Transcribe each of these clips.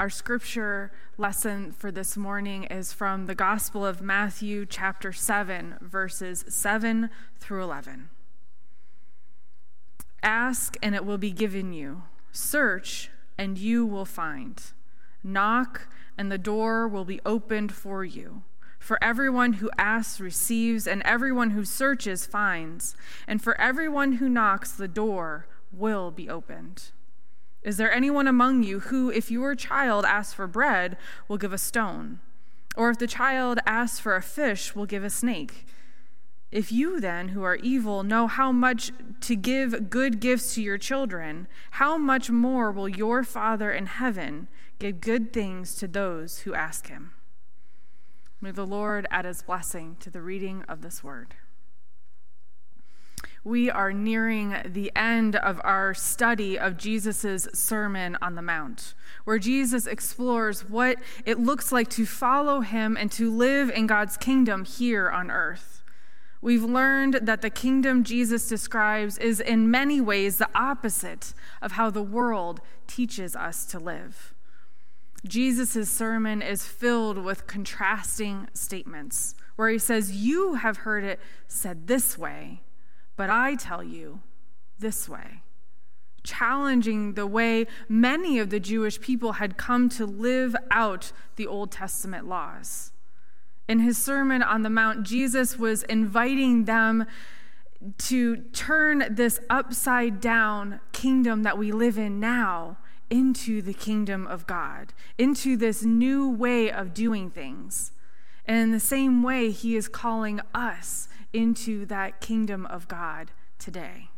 Our scripture lesson for this morning is from the Gospel of Matthew, chapter 7, verses 7 through 11. Ask, and it will be given you. Search, and you will find. Knock, and the door will be opened for you. For everyone who asks receives, and everyone who searches finds, and for everyone who knocks, the door will be opened. Is there anyone among you who, if your child asks for bread, will give a stone? Or if the child asks for a fish, will give a snake? If you then, who are evil, know how much to give good gifts to your children, how much more will your Father in heaven give good things to those who ask him? May the Lord add his blessing to the reading of this word we are nearing the end of our study of Jesus' Sermon on the Mount, where Jesus explores what it looks like to follow him and to live in God's kingdom here on earth. We've learned that the kingdom Jesus describes is in many ways the opposite of how the world teaches us to live. Jesus' sermon is filled with contrasting statements where he says, You have heard it said this way but I tell you this way, challenging the way many of the Jewish people had come to live out the Old Testament laws. In his Sermon on the Mount, Jesus was inviting them to turn this upside down kingdom that we live in now into the kingdom of God, into this new way of doing things. And in the same way, he is calling us into that kingdom of God today.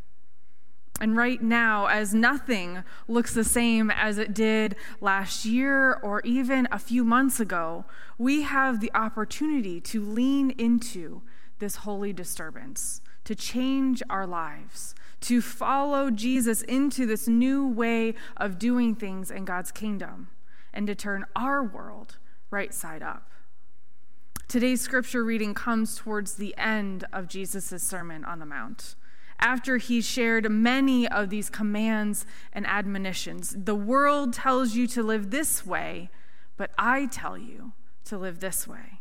And right now, as nothing looks the same as it did last year or even a few months ago, we have the opportunity to lean into this holy disturbance, to change our lives, to follow Jesus into this new way of doing things in God's kingdom, and to turn our world right side up. Today's scripture reading comes towards the end of Jesus' Sermon on the Mount. After he shared many of these commands and admonitions, the world tells you to live this way, but I tell you to live this way.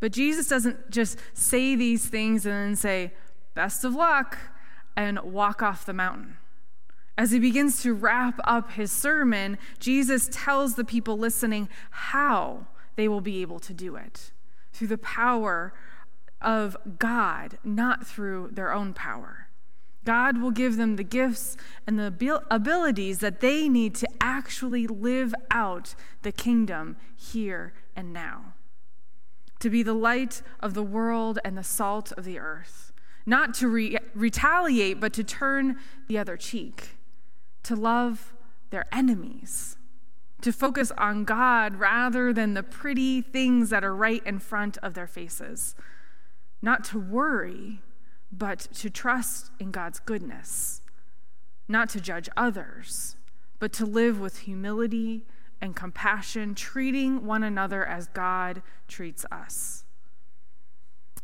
But Jesus doesn't just say these things and then say, best of luck, and walk off the mountain. As he begins to wrap up his sermon, Jesus tells the people listening how they will be able to do it through the power of God, not through their own power. God will give them the gifts and the abilities that they need to actually live out the kingdom here and now. To be the light of the world and the salt of the earth. Not to re- retaliate, but to turn the other cheek. To love their enemies to focus on God rather than the pretty things that are right in front of their faces. Not to worry, but to trust in God's goodness. Not to judge others, but to live with humility and compassion, treating one another as God treats us.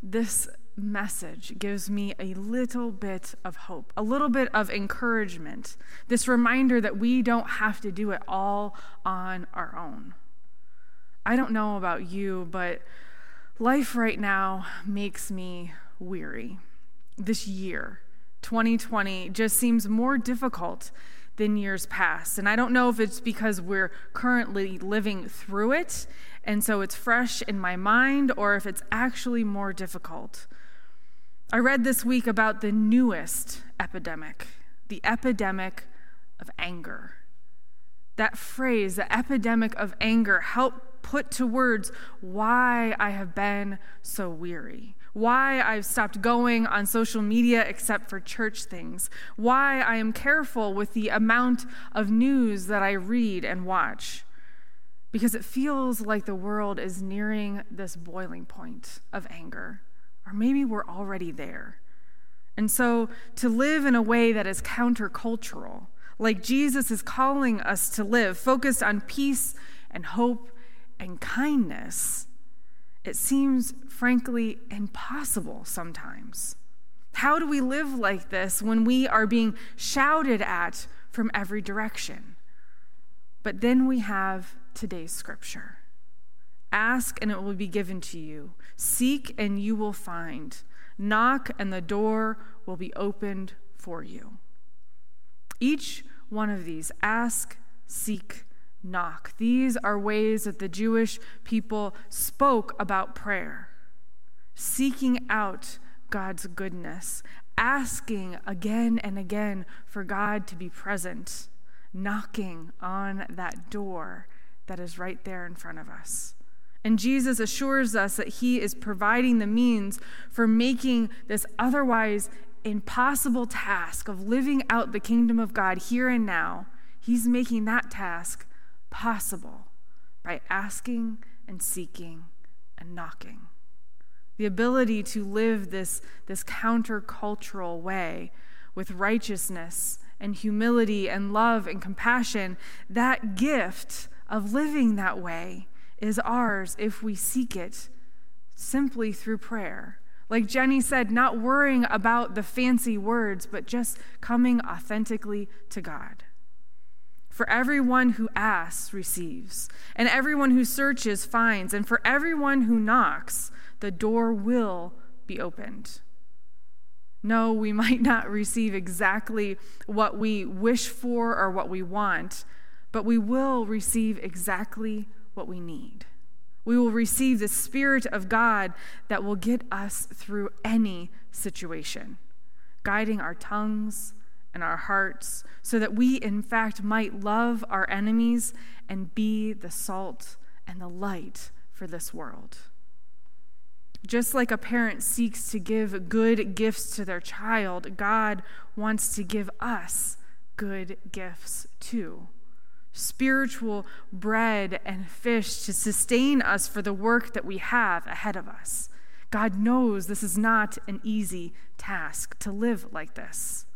This message gives me a little bit of hope, a little bit of encouragement, this reminder that we don't have to do it all on our own. I don't know about you, but life right now makes me weary. This year, 2020, just seems more difficult than years past. And I don't know if it's because we're currently living through it, and so it's fresh in my mind, or if it's actually more difficult. I read this week about the newest epidemic, the epidemic of anger. That phrase, the epidemic of anger, helped put to words why I have been so weary, why I've stopped going on social media except for church things, why I am careful with the amount of news that I read and watch. Because it feels like the world is nearing this boiling point of anger. Or maybe we're already there. And so to live in a way that is countercultural, like Jesus is calling us to live, focused on peace and hope and kindness, it seems frankly impossible sometimes. How do we live like this when we are being shouted at from every direction? But then we have today's scripture Ask, and it will be given to you. Seek, and you will find. Knock, and the door will be opened for you. Each one of these ask, seek, knock. These are ways that the Jewish people spoke about prayer, seeking out God's goodness, asking again and again for God to be present, knocking on that door that is right there in front of us. And Jesus assures us that he is providing the means for making this otherwise impossible task of living out the kingdom of God here and now. He's making that task possible by asking and seeking and knocking. The ability to live this, this countercultural way with righteousness and humility and love and compassion, that gift of living that way is ours if we seek it simply through prayer. Like Jenny said, not worrying about the fancy words, but just coming authentically to God. For everyone who asks receives, and everyone who searches finds, and for everyone who knocks, the door will be opened. No, we might not receive exactly what we wish for or what we want, but we will receive exactly what we need. We will receive the Spirit of God that will get us through any situation, guiding our tongues and our hearts so that we, in fact, might love our enemies and be the salt and the light for this world. Just like a parent seeks to give good gifts to their child, God wants to give us good gifts too spiritual bread and fish to sustain us for the work that we have ahead of us. God knows this is not an easy task to live like this.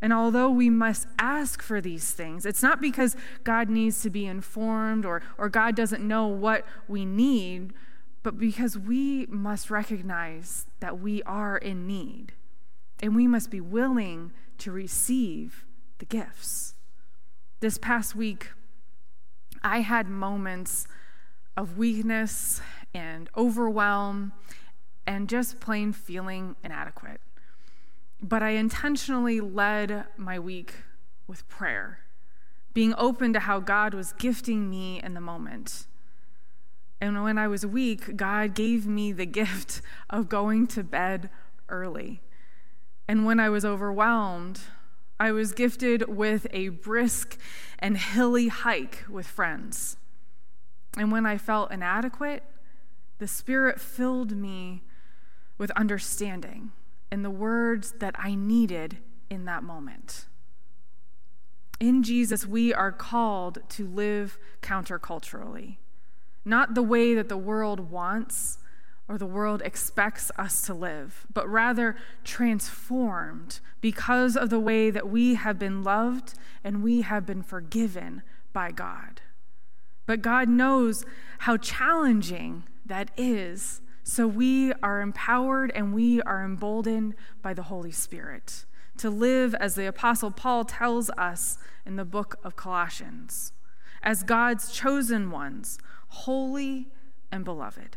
And although we must ask for these things, it's not because God needs to be informed or, or God doesn't know what we need, but because we must recognize that we are in need. And we must be willing to receive the gifts. This past week, I had moments of weakness and overwhelm and just plain feeling inadequate. But I intentionally led my week with prayer, being open to how God was gifting me in the moment. And when I was weak, God gave me the gift of going to bed early. And when I was overwhelmed, I was gifted with a brisk and hilly hike with friends. And when I felt inadequate, the Spirit filled me with understanding and the words that I needed in that moment. In Jesus, we are called to live counterculturally, not the way that the world wants or the world expects us to live, but rather transformed because of the way that we have been loved and we have been forgiven by God. But God knows how challenging that is, so we are empowered and we are emboldened by the Holy Spirit to live as the Apostle Paul tells us in the book of Colossians, as God's chosen ones, holy and beloved.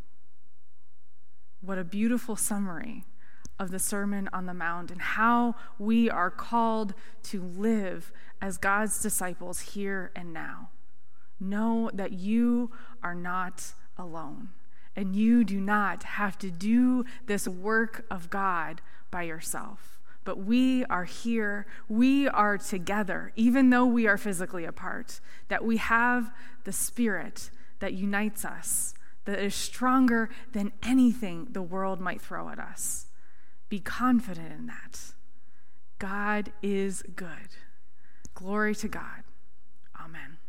What a beautiful summary of the Sermon on the Mount and how we are called to live as God's disciples here and now. Know that you are not alone and you do not have to do this work of God by yourself. But we are here, we are together, even though we are physically apart, that we have the Spirit that unites us that is stronger than anything the world might throw at us. Be confident in that. God is good. Glory to God. Amen.